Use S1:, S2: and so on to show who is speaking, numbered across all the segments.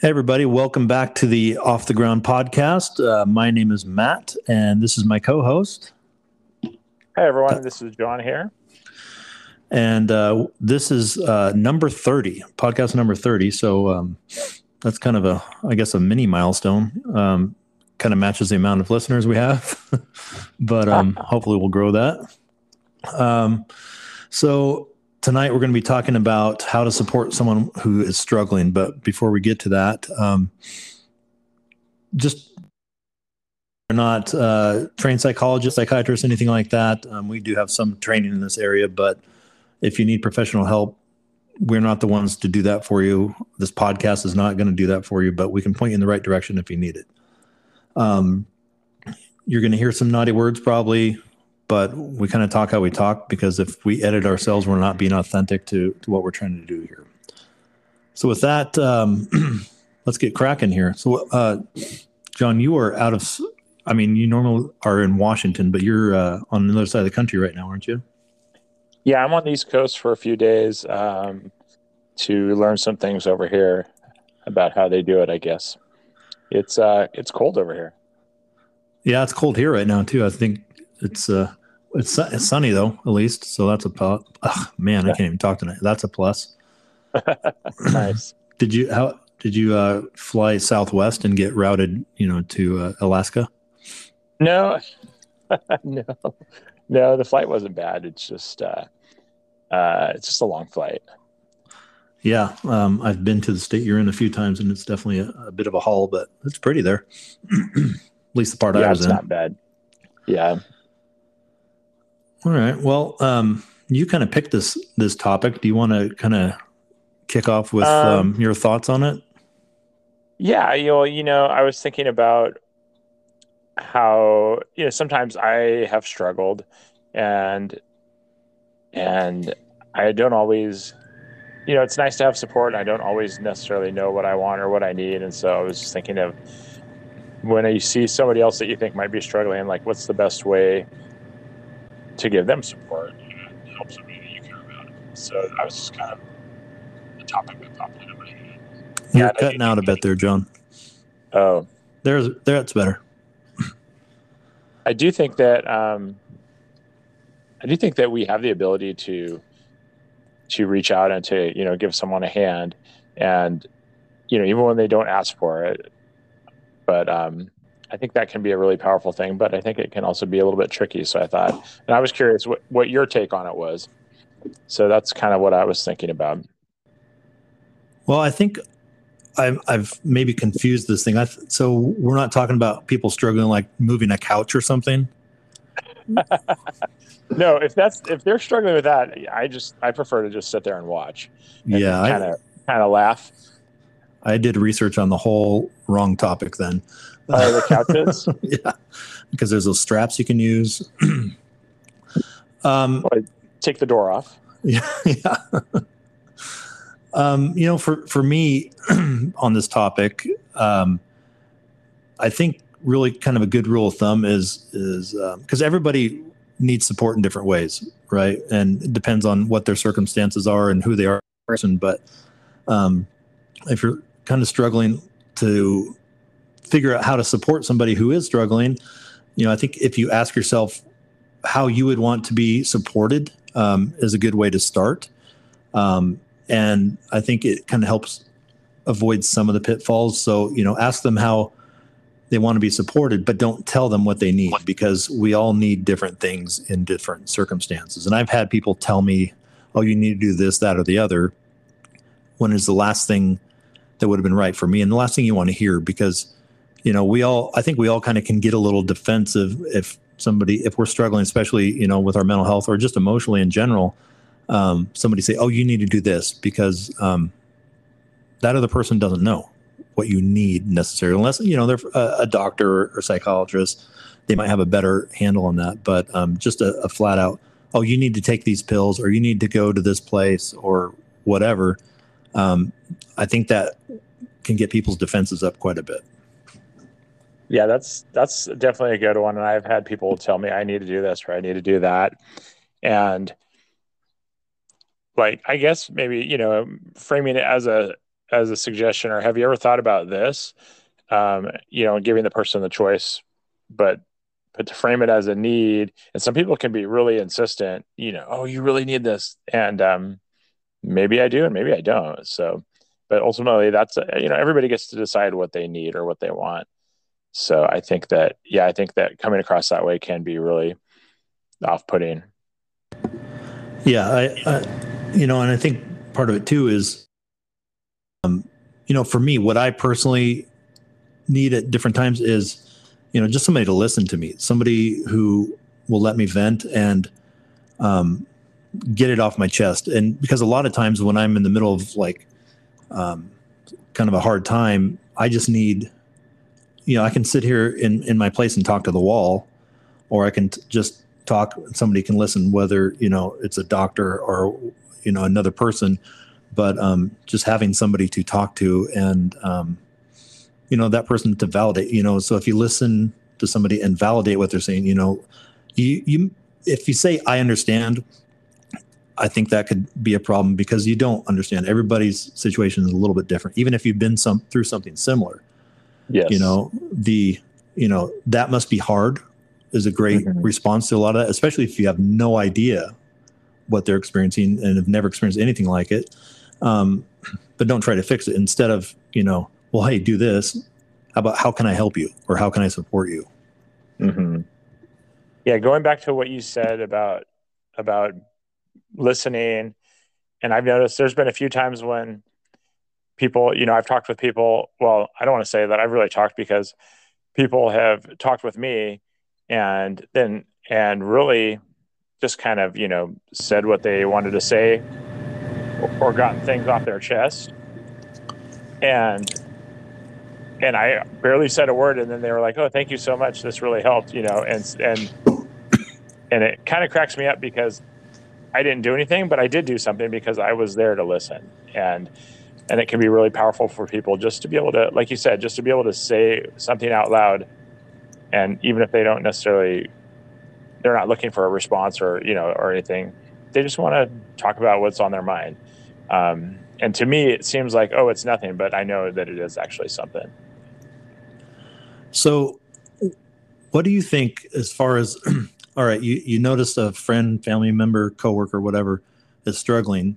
S1: Hey, everybody. Welcome back to the Off the Ground podcast. Uh, my name is Matt, and this is my co host.
S2: Hey, everyone. This is John here.
S1: And uh, this is uh, number 30, podcast number 30. So um, that's kind of a, I guess, a mini milestone. Um, kind of matches the amount of listeners we have, but um, hopefully we'll grow that. Um, so tonight we're going to be talking about how to support someone who is struggling. But before we get to that, um, just we're not uh, trained psychologists, psychiatrists, anything like that. Um, we do have some training in this area, but if you need professional help, we're not the ones to do that for you. This podcast is not going to do that for you, but we can point you in the right direction if you need it. Um, you're going to hear some naughty words probably but we kind of talk how we talk because if we edit ourselves, we're not being authentic to, to what we're trying to do here. So with that, um, let's get cracking here. So, uh, John, you are out of, I mean, you normally are in Washington, but you're uh, on the other side of the country right now, aren't you?
S2: Yeah, I'm on the East Coast for a few days um, to learn some things over here about how they do it. I guess it's uh, it's cold over here.
S1: Yeah, it's cold here right now too. I think it's uh, it's, it's sunny though, at least. So that's a plus. man, I can't even talk tonight. That's a plus.
S2: nice.
S1: did you how did you uh, fly Southwest and get routed, you know, to uh, Alaska?
S2: No, no, no. The flight wasn't bad. It's just uh, uh, it's just a long flight.
S1: Yeah, um, I've been to the state you're in a few times, and it's definitely a, a bit of a haul, but it's pretty there. At least the part
S2: yeah,
S1: I was
S2: it's
S1: in.
S2: not bad. Yeah,
S1: all right. Well, um, you kind of picked this this topic. Do you want to kind of kick off with um, um, your thoughts on it?
S2: Yeah, you know, you know, I was thinking about how you know sometimes I have struggled, and and I don't always, you know, it's nice to have support. I don't always necessarily know what I want or what I need, and so I was just thinking of when you see somebody else that you think might be struggling, like what's the best way to give them support and help somebody that you care about. So I was just kind of the topic that popped into my head.
S1: You're yeah, cutting out a bit there, John.
S2: Oh,
S1: there's there. That's better.
S2: I do think that um, I do think that we have the ability to to reach out and to you know give someone a hand, and you know even when they don't ask for it. But um, I think that can be a really powerful thing, but I think it can also be a little bit tricky. So I thought, and I was curious what, what your take on it was. So that's kind of what I was thinking about.
S1: Well, I think I've, I've maybe confused this thing. I th- so we're not talking about people struggling like moving a couch or something.
S2: no, if that's if they're struggling with that, I just I prefer to just sit there and watch. And
S1: yeah,
S2: kind of kind of laugh.
S1: I did research on the whole wrong topic then.
S2: Uh, the couches?
S1: yeah, because there's those straps you can use.
S2: um, well, take the door off.
S1: Yeah, yeah. um, you know, for for me on this topic, um, I think really kind of a good rule of thumb is is because um, everybody needs support in different ways, right? And it depends on what their circumstances are and who they are, person. But um, if you're kind of struggling to figure out how to support somebody who is struggling, you know, I think if you ask yourself how you would want to be supported um, is a good way to start. Um, and I think it kind of helps avoid some of the pitfalls. So, you know, ask them how they want to be supported, but don't tell them what they need because we all need different things in different circumstances. And I've had people tell me, oh, you need to do this, that, or the other, when is the last thing that would have been right for me and the last thing you want to hear because you know we all i think we all kind of can get a little defensive if somebody if we're struggling especially you know with our mental health or just emotionally in general um, somebody say oh you need to do this because um, that other person doesn't know what you need necessarily unless you know they're a, a doctor or, or, psychologist they might have a better handle on that but um, just a, a flat out oh you need to take these pills or you need to go to this place or whatever um, I think that can get people's defenses up quite a bit.
S2: Yeah, that's that's definitely a good one. And I've had people tell me I need to do this or I need to do that. And like I guess maybe, you know, framing it as a as a suggestion or have you ever thought about this um, you know giving the person the choice but but to frame it as a need and some people can be really insistent you know oh you really need this and um, maybe i do and maybe i don't so but ultimately that's you know everybody gets to decide what they need or what they want so i think that yeah i think that coming across that way can be really off-putting.
S1: Yeah i, I you know and i think part of it too is um you know for me what i personally need at different times is you know just somebody to listen to me somebody who will let me vent and um get it off my chest. And because a lot of times when i'm in the middle of like um, kind of a hard time, I just need, you know, I can sit here in in my place and talk to the wall, or I can t- just talk. Somebody can listen, whether you know it's a doctor or you know another person, but um, just having somebody to talk to and um, you know that person to validate. You know, so if you listen to somebody and validate what they're saying, you know, you you if you say I understand I think that could be a problem because you don't understand everybody's situation is a little bit different. Even if you've been some through something similar,
S2: yes.
S1: you know the you know that must be hard is a great mm-hmm. response to a lot of that, especially if you have no idea what they're experiencing and have never experienced anything like it. Um, but don't try to fix it. Instead of you know, well, hey, do this. How about how can I help you or how can I support you?
S2: Mm-hmm. Yeah, going back to what you said about about listening. And I've noticed there's been a few times when people, you know, I've talked with people. Well, I don't want to say that I've really talked because people have talked with me and then, and really just kind of, you know, said what they wanted to say or, gotten things off their chest. And, and I barely said a word, and then they were like, "Oh, thank you so much. This really helped," you know, and and and it kind of cracks me up because I didn't do anything, but I did do something because I was there to listen. And and it can be really powerful for people just to be able to, like you said, just to be able to say something out loud. And even if they don't necessarily, they're not looking for a response or you know or anything, they just want to talk about what's on their mind. Um, and to me, it seems like oh, it's nothing, but I know that it is actually something.
S1: So, what do you think as far as all right, you, you notice a friend, family member, coworker, whatever is struggling,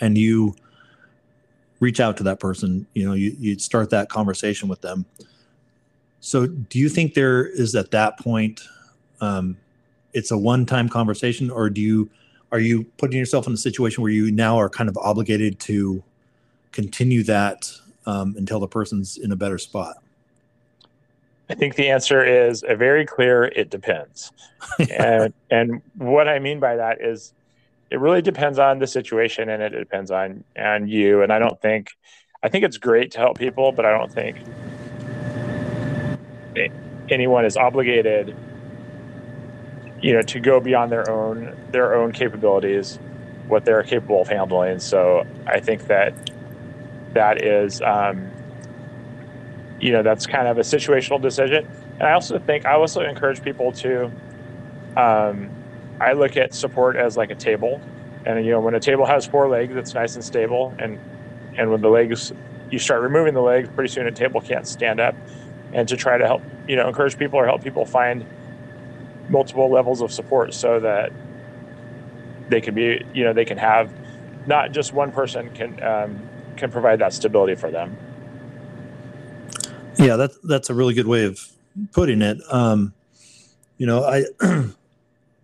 S1: and you reach out to that person, you know, you, you start that conversation with them. So do you think there is at that point, um, it's a one-time conversation or do you, are you putting yourself in a situation where you now are kind of obligated to continue that um, until the person's in a better spot?
S2: I think the answer is a very clear it depends. and and what I mean by that is it really depends on the situation and it depends on on you. And I don't think I think it's great to help people, but I don't think anyone is obligated you know to go beyond their own their own capabilities what they're capable of handling. So i think that that is um, you know that's kind of a situational decision. And i also think i also encourage people to um, i look at support as like a table. And you know when a table has four legs it's nice and stable. And and when the legs you start removing the legs pretty soon a table can't stand up. And to try to help you know encourage people or help people find multiple levels of support so that they can be you know they can have not just one person can um, can provide that stability for them.
S1: Yeah, that's that's a really good way of putting it. Um, you know, I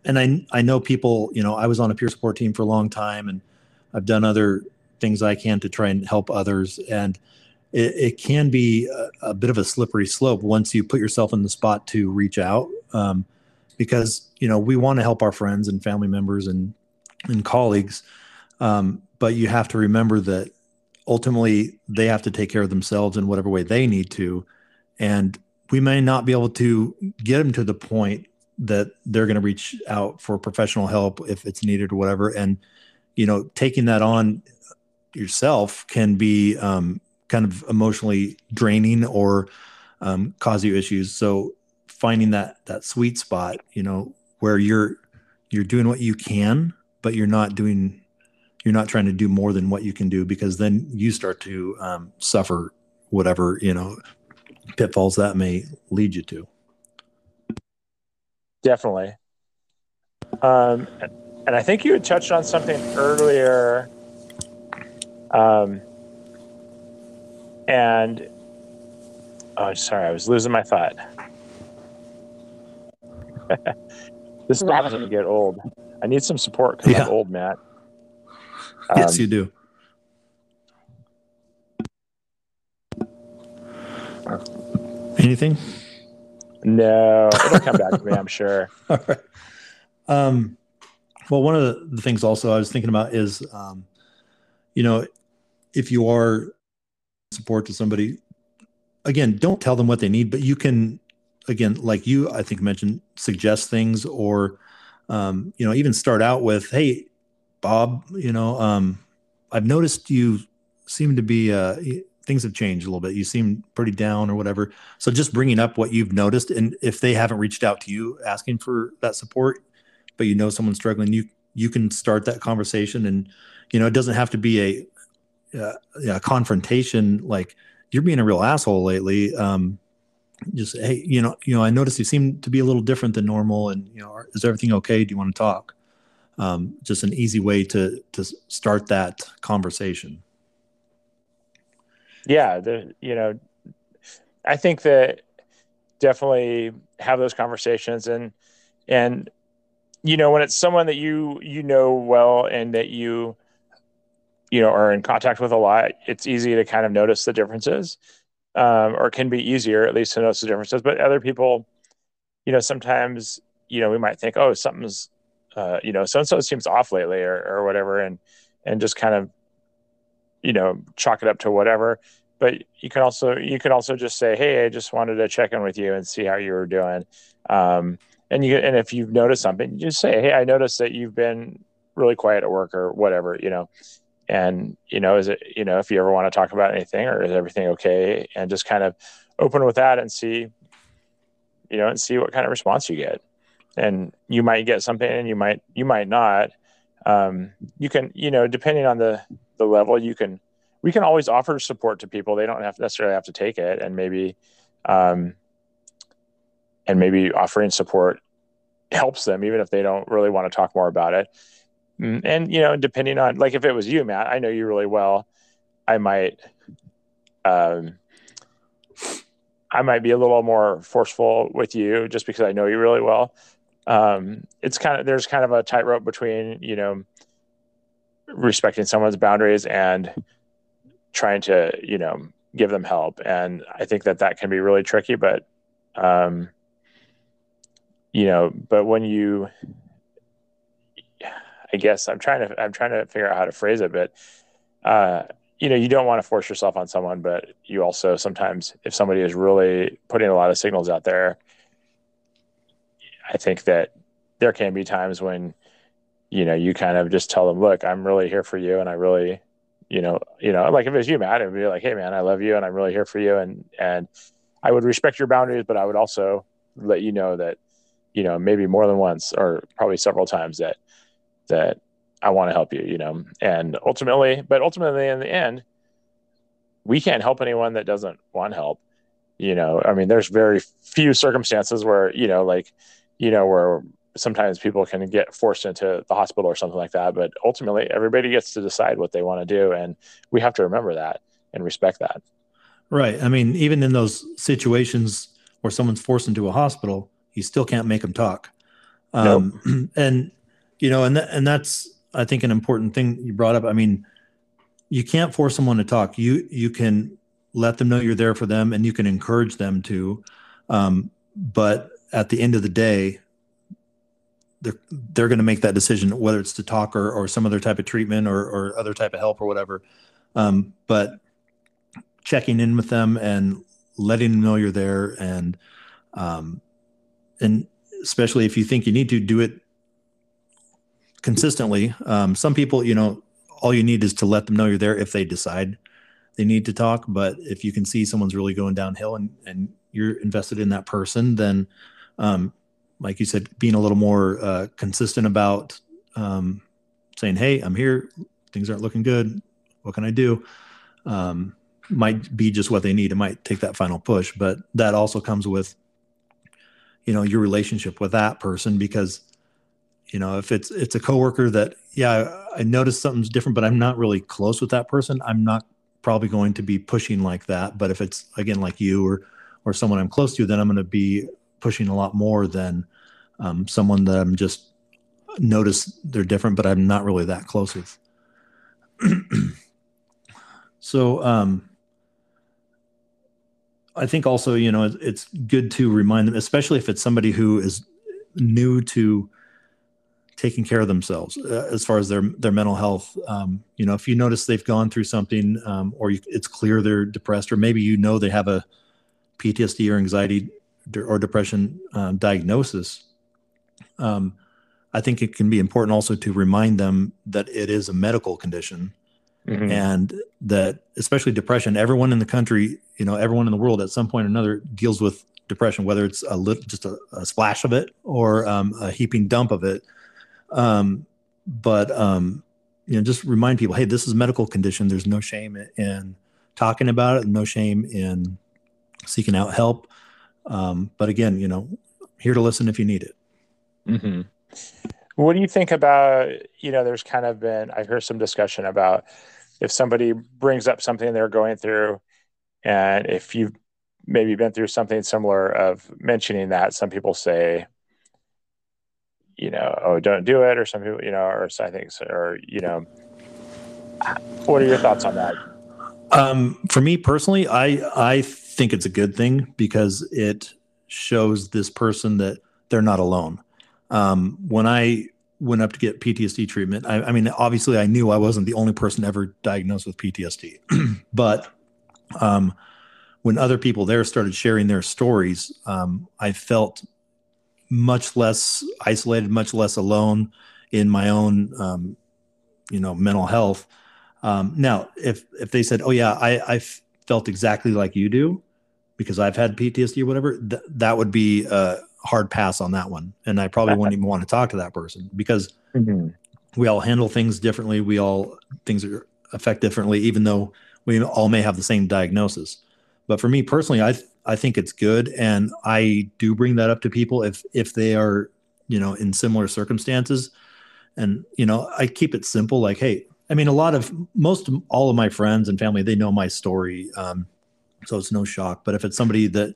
S1: and I I know people. You know, I was on a peer support team for a long time, and I've done other things I can to try and help others. And it, it can be a, a, bit of a slippery slope once you put yourself in the spot to reach out, um, because you know we want to help our friends and family members and and colleagues, um, but you have to remember that ultimately they have to take care of themselves in whatever way they need to and we may not be able to get them to the point that they're going to reach out for professional help if it's needed or whatever and you know taking that on yourself can be um, kind of emotionally draining or um, cause you issues so finding that that sweet spot you know where you're you're doing what you can but you're not doing you're not trying to do more than what you can do because then you start to um, suffer whatever you know pitfalls that may lead you to.
S2: Definitely. Um, and I think you had touched on something earlier. Um, and oh, sorry, I was losing my thought. this is going to get old. I need some support because
S1: Yeah.
S2: I'm old, Matt.
S1: yes,
S2: Um,
S1: you do. Anything?
S2: No, it'll come back to me, I'm sure.
S1: All right. Um, well, one of the, things also I was thinking about is, um, you know, if you are support to somebody, again, don't tell them what they need, but you can, again, like you, I think mentioned, suggest things or, um, you know, even start out with, hey, Bob, you know, um, I've noticed you seem to be, uh, things have changed a little bit. You seem pretty down or whatever. So just bringing up what you've noticed, and if they haven't reached out to you asking for that support, but you know someone's struggling, you you can start that conversation, and you know it doesn't have to be a, uh, confrontation. Like you're being a real asshole lately. Um, just hey, you know, you know, I noticed you seem to be a little different than normal, and you know, is everything okay? Do you want to talk? Um, just an easy way to to start that conversation.
S2: Yeah the, you know i think that definitely have those conversations and and you know when it's someone that you you know well and that you you know are in contact with a lot it's easy to kind of notice the differences um, or can be easier at least to notice the differences. But other people you know sometimes you know we might think oh something's uh, you know so and so seems off lately or, or whatever and and just kind of you know chalk it up to whatever. But you can also you can also just say hey i just wanted to check in with you and see how you were doing. Um, and you and if you've noticed something you just say hey i noticed that you've been really quiet at work or whatever you know? And you know is it you know if you ever want to talk about anything or is everything okay? And just kind of open with that and see you know and see what kind of response you get. And you might get something and you might you might not. Um, you can you know depending on the the level you can we can always offer support to people. They don't have necessarily have to take it and maybe um, and maybe offering support helps them even if they don't really want to talk more about it. Mm, and you know depending on like if it was you matt i know you really well. I might um i might be a little more forceful with you just because i know you really well. Um it's kind of there's kind of a tightrope between you know respecting someone's boundaries and trying to you know give them help. And i think that that can be really tricky but um you know but when you i guess i'm trying to i'm trying to figure out how to phrase it but uh you know you don't want to force yourself on someone but you also sometimes if somebody is really putting a lot of signals out there i think that there can be times when you know you kind of just tell them look i'm really here for you and i really you know you know like if it was you matt it would be like hey man i love you and i'm really here for you and and i would respect your boundaries but i would also let you know that you know maybe more than once or probably several times that that i want to help you you know and ultimately but ultimately in the end we can't help anyone that doesn't want help you know. I mean there's very few circumstances where you know like you know where sometimes people can get forced into the hospital or something like that but ultimately everybody gets to decide what they want to do and we have to remember that and respect that
S1: Right. I mean, even in those situations where someone's forced into a hospital, you still can't make them talk. Um, and you know, and that, and that's I think an important thing you brought up. I mean, you can't force someone to talk. You you can let them know you're there for them, and you can encourage them to. Um, but at the end of the day, they're they're going to make that decision whether it's to talk or or some other type of treatment or or other type of help or whatever. Um, but checking in with them and letting them know you're there and um, and especially if you think you need to do it consistently um, some people you know all you need is to let them know you're there if they decide they need to talk but if you can see someone's really going downhill and and you're invested in that person then um, like you said being a little more uh, consistent about um, saying hey i'm here things aren't looking good. What can I do? Um, might be just what they need. It might take that final push, but that also comes with, you know, your relationship with that person because, you know, if it's it's a coworker that, yeah, I noticed something's different, but I'm not really close with that person. I'm not probably going to be pushing like that. But if it's again like you or or someone I'm close to, then I'm going to be pushing a lot more than um, someone that I'm just notice they're different, but I'm not really that close with. so um, I think also, you know, it's good to remind them, especially if it's somebody who is new to taking care of themselves uh, as far as their their mental health. Um, you know, if you notice they've gone through something, um, or you, it's clear they're depressed, or maybe you know they have a PTSD or anxiety or depression uh, diagnosis. Um, I think it can be important also to remind them that it is a medical condition mm-hmm. and that especially depression, everyone in the country, you know, everyone in the world at some point or another deals with depression, whether it's a little, just a, a splash of it or um, a heaping dump of it. Um, but, um, you know, just remind people, hey, this is a medical condition. There's no shame in talking about it, no shame in seeking out help. Um, but again, you know, here to listen if you need it.
S2: Mm-hmm. What do you think about, you know, there's kind of been, I've heard some discussion about if somebody brings up something they're going through, and if you've maybe been through something similar of mentioning that, some people say, you know, oh, don't do it, or some people, you know, or I think, or, you know, what are your thoughts on that?
S1: Um, for me personally, I, I think it's a good thing because it shows this person that they're not alone. Um, when I went up to get PTSD treatment, I, I, mean, obviously, I knew I wasn't the only person ever diagnosed with PTSD, but um, when other people there started sharing their stories, um, I felt much less isolated, much less alone in my own, um, you know, mental health. Um, now, if if they said, "Oh yeah, I, I felt exactly like you do," because I've had PTSD or whatever, th- that would be a hard pass on that one. And I probably wouldn't even want to talk to that person because mm-hmm. we all handle things differently. We all, things are affect differently, even though we all may have the same diagnosis. But for me personally, I, th- I think it's good. And I do bring that up to people if, if they are, you know, in similar circumstances. And, you know, I keep it simple like, hey, I mean, a lot of most all of my friends and family, they know my story. Um, so it's no shock. But if it's somebody that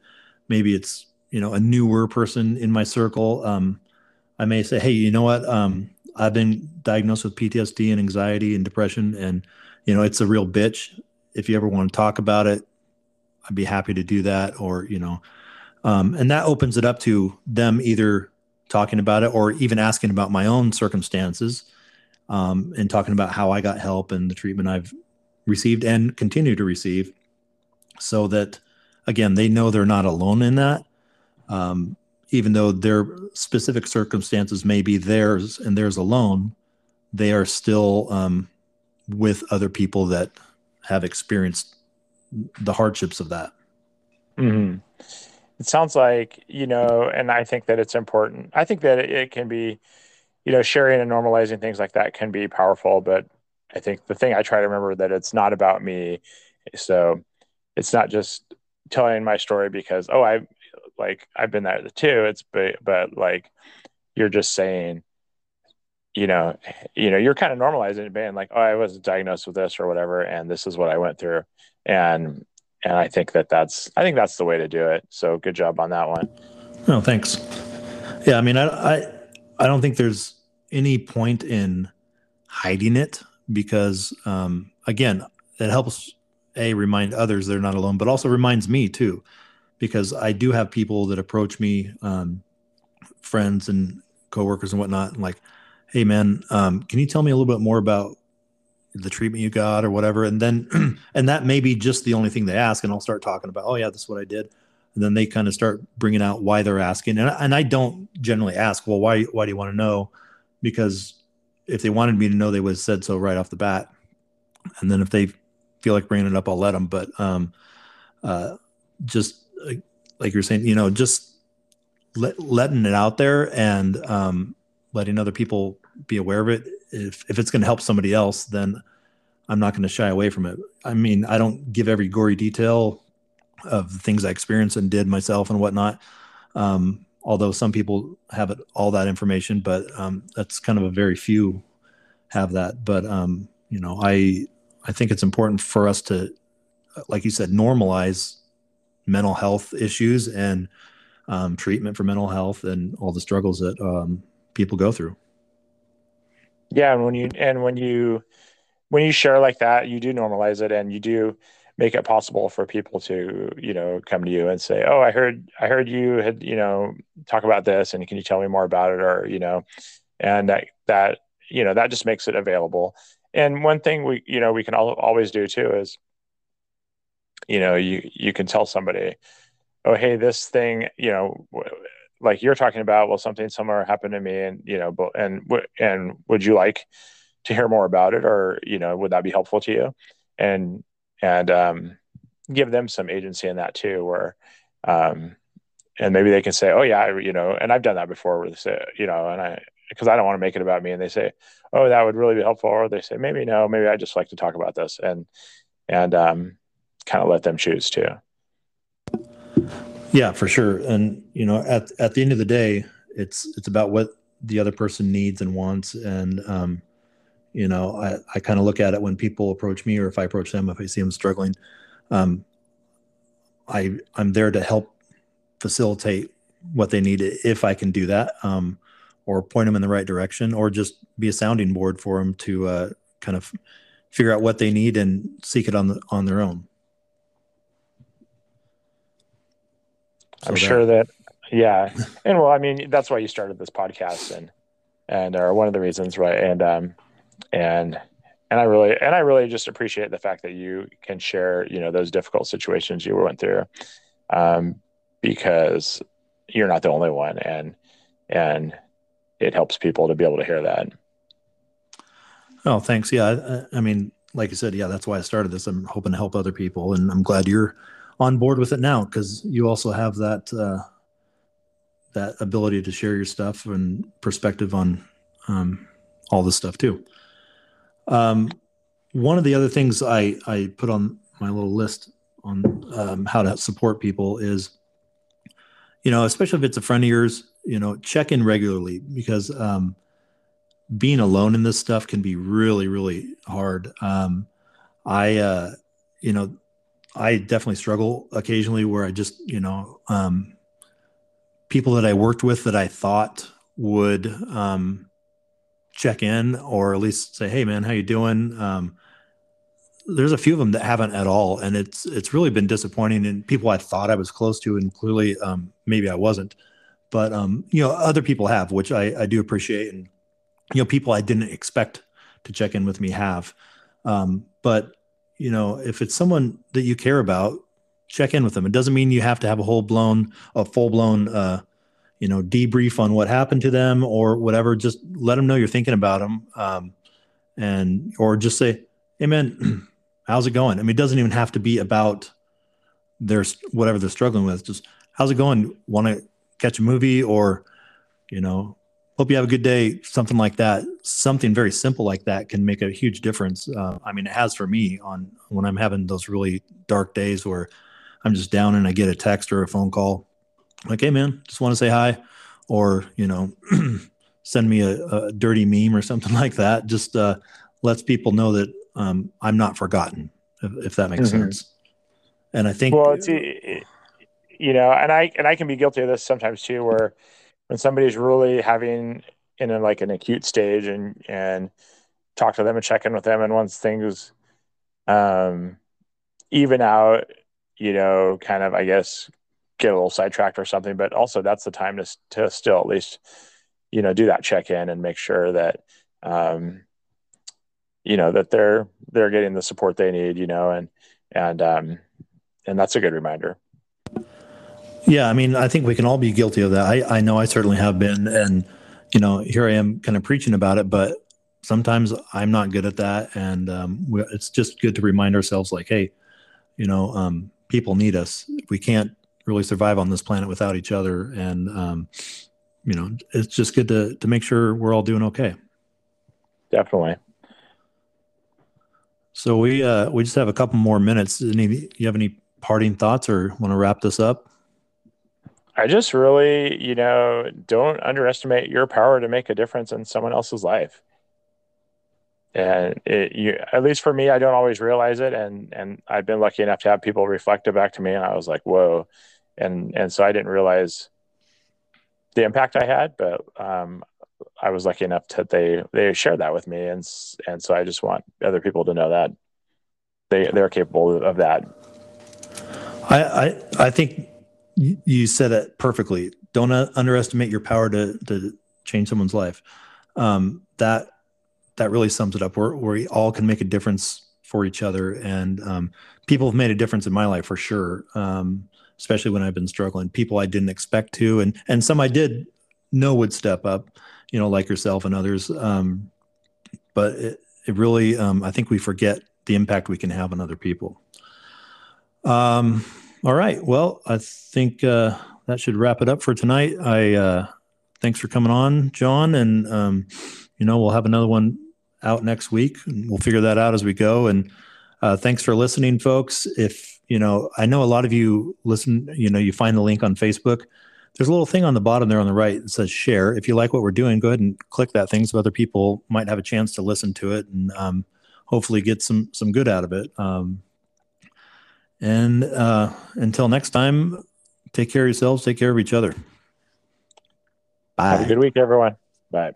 S1: maybe it's you know a newer person in my circle, um, I may say, hey, you know what? Um, I've been diagnosed with PTSD and anxiety and depression, and you know it's a real bitch. If you ever want to talk about it, I'd be happy to do that. Or you know, um, and that opens it up to them either talking about it or even asking about my own circumstances um, and talking about how I got help and the treatment I've received and continue to receive so that again they know they're not alone in that. Um, even though their specific circumstances may be theirs and theirs alone they are still um, with other people that have experienced the hardships of that.
S2: Mm-hmm. it sounds like you know and i think that it's important. I think that it can be you know sharing and normalizing things like that can be powerful but i think the thing i try to remember that it's not about me so it's not just telling my story because oh I like I've been there too. It's but but like you're just saying, you know, you know, you're kind of normalizing it, being like, oh, I was diagnosed with this or whatever, and this is what I went through, and and I think that that's I think that's the way to do it. So good job on that one.
S1: Oh, thanks. Yeah, I mean, I I I don't think there's any point in hiding it because um, again, it helps a remind others they're not alone, but also reminds me too, because I do have people that approach me, um, friends and coworkers and whatnot, and like, hey man, um, can you tell me a little bit more about the treatment you got or whatever? And then, and that may be just the only thing they ask, and I'll start talking about, oh yeah, this is what I did. And then they kind of start bringing out why they're asking, and, and I don't generally ask, well, why why do you want to know? Because if they wanted me to know, they would have said so right off the bat. And then if they feel like bringing it up, I'll let them. But um, uh, just uh, like you're saying, you know, just let, letting it out there and um, letting other people be aware of it if if it's going to help somebody else, then I'm not going to shy away from it. I mean, I don't give every gory detail of the things I experienced and did myself and whatnot. Um, although some people have it, all that information, but um, that's kind of a very few have that. But um, you know, I I think it's important for us to, like you said, normalize mental health issues and um, treatment for mental health and all the struggles that um, people go through.
S2: Yeah, and when you and when you when you share like that, you do normalize it and you do make it possible for people to, you know, come to you and say, "Oh, I heard I heard you had, you know, talk about this and can you tell me more about it?" or, you know, and that that, you know, that just makes it available. And one thing we, you know, we can always do too is you know, you you can tell somebody, "Oh, hey, this thing, you know, like you're talking about, well, something similar happened to me and, you know, and and would you like to hear more about it or you know would that be helpful to you and and um, give them some agency in that too where um, and maybe they can say oh yeah you know and i've done that before where they say you know and i because i don't want to make it about me and they say oh that would really be helpful or they say maybe no maybe i just like to talk about this and and um, kind of let them choose too.
S1: Yeah for sure and you know at at the end of the day it's it's about what the other person needs and wants and um, you know, I, I kind of look at it when people approach me or if I approach them, if I see them struggling, um, I I'm there to help facilitate what they need if I can do that, um, or point them in the right direction, or just be a sounding board for them to uh, kind of figure out what they need and seek it on the on their own.
S2: So I'm that, sure that yeah, and well, I mean that's why you started this podcast and and are one of the reasons, right? And um, and and I really and I really just appreciate the fact that you can share you know those difficult situations you went through um, because you're not the only one and and it helps people to be able to hear that.
S1: Oh, thanks. Yeah, I, I mean, like I said, yeah, that's why I started this. I'm hoping to help other people, and I'm glad you're on board with it now because you also have that uh, that ability to share your stuff and perspective on um, all this stuff too. Um, one of the other things I, I put on my little list on um, how to support people is, you know, especially if it's a friend of yours, you know, check in regularly because um, being alone in this stuff can be really, really hard. Um, I, uh, you know, I definitely struggle occasionally where I just, you know, um, people that I worked with that I thought would um, check in or at least say, "Hey, man, how you doing?" Um, there's a few of them that haven't at all, and it's it's really been disappointing. And people I thought I was close to, and clearly um, maybe I wasn't. But um, you know, other people have, which I, I do appreciate, and you know, people I didn't expect to check in with me have. Um, but you know, if it's someone that you care about, check in with them. It doesn't mean you have to have a whole blown, a full blown uh, you know debrief on what happened to them or whatever just let them know you're thinking about them um, and or just say hey man how's it going? I mean it doesn't even have to be about their whatever they're struggling with just how's it going? Want to catch a movie or you know hope you have a good day something like that. Something very simple like that can make a huge difference. Uh, i mean it has for me on when i'm having those really dark days where i'm just down and i get a text or a phone call like, hey man, just want to say hi, or you know, send me a, a, dirty meme or something like that. Just uh, lets people know that um, I'm not forgotten, if, if that makes mm-hmm. sense. And I think,
S2: well, it's you know, and I and I can be guilty of this sometimes too, where when somebody's really having in a, like an acute stage and and talk to them and check in with them, and once things um, even out, you know, kind of I guess get a little sidetracked or something. But also, that's the time to to still at least you know do that check in and make sure that um, you know that they're they're getting the support they need. You know, and and um, and that's a good reminder.
S1: Yeah, I mean, I think we can all be guilty of that. I I know I certainly have been, and you know, here I am kind of preaching about it, but sometimes I'm not good at that, and um, it's just good to remind ourselves, like, hey, you know, um, people need us. We can't really survive on this planet without each other. And um, you know, it's just good to to make sure we're all doing okay.
S2: definitely.
S1: So we uh, we just have a couple more minutes. Any you have any parting thoughts or want to wrap this up?
S2: I just really, you know, don't underestimate your power to make a difference in someone else's life. And it, you, at least for me, I don't always realize it. And and I've been lucky enough to have people reflect it back to me, and I was like, whoa. And and so I didn't realize the impact I had, but um, I was lucky enough that they they shared that with me, and and so I just want other people to know that they they're capable of that.
S1: I I, I think you said it perfectly. Don't underestimate your power to to change someone's life. Um, that that really sums it up. Where we all can make a difference for each other, and um, people have made a difference in my life for sure. Um, especially when I've been struggling. People I didn't expect to, and and some I did know would step up you know, like yourself and others. Um, but it, it really, um, I think we forget the impact we can have on other people. Um, all right. Well, I think uh, that should wrap it up for tonight. I uh, thanks for coming on, John, and um, you know we'll have another one out next week. We'll figure that out as we go. And uh, thanks for listening, folks. If you know, I know a lot of you listen. You know, you find the link on Facebook there's a little thing on the bottom there on the right that says share. If you like what we're doing, go ahead and click that thing so other people might have a chance to listen to it and um, hopefully get some some good out of it. Um, and uh, until next time, take care of yourselves, take care of each other.
S2: Bye. Have a good week, everyone. Bye.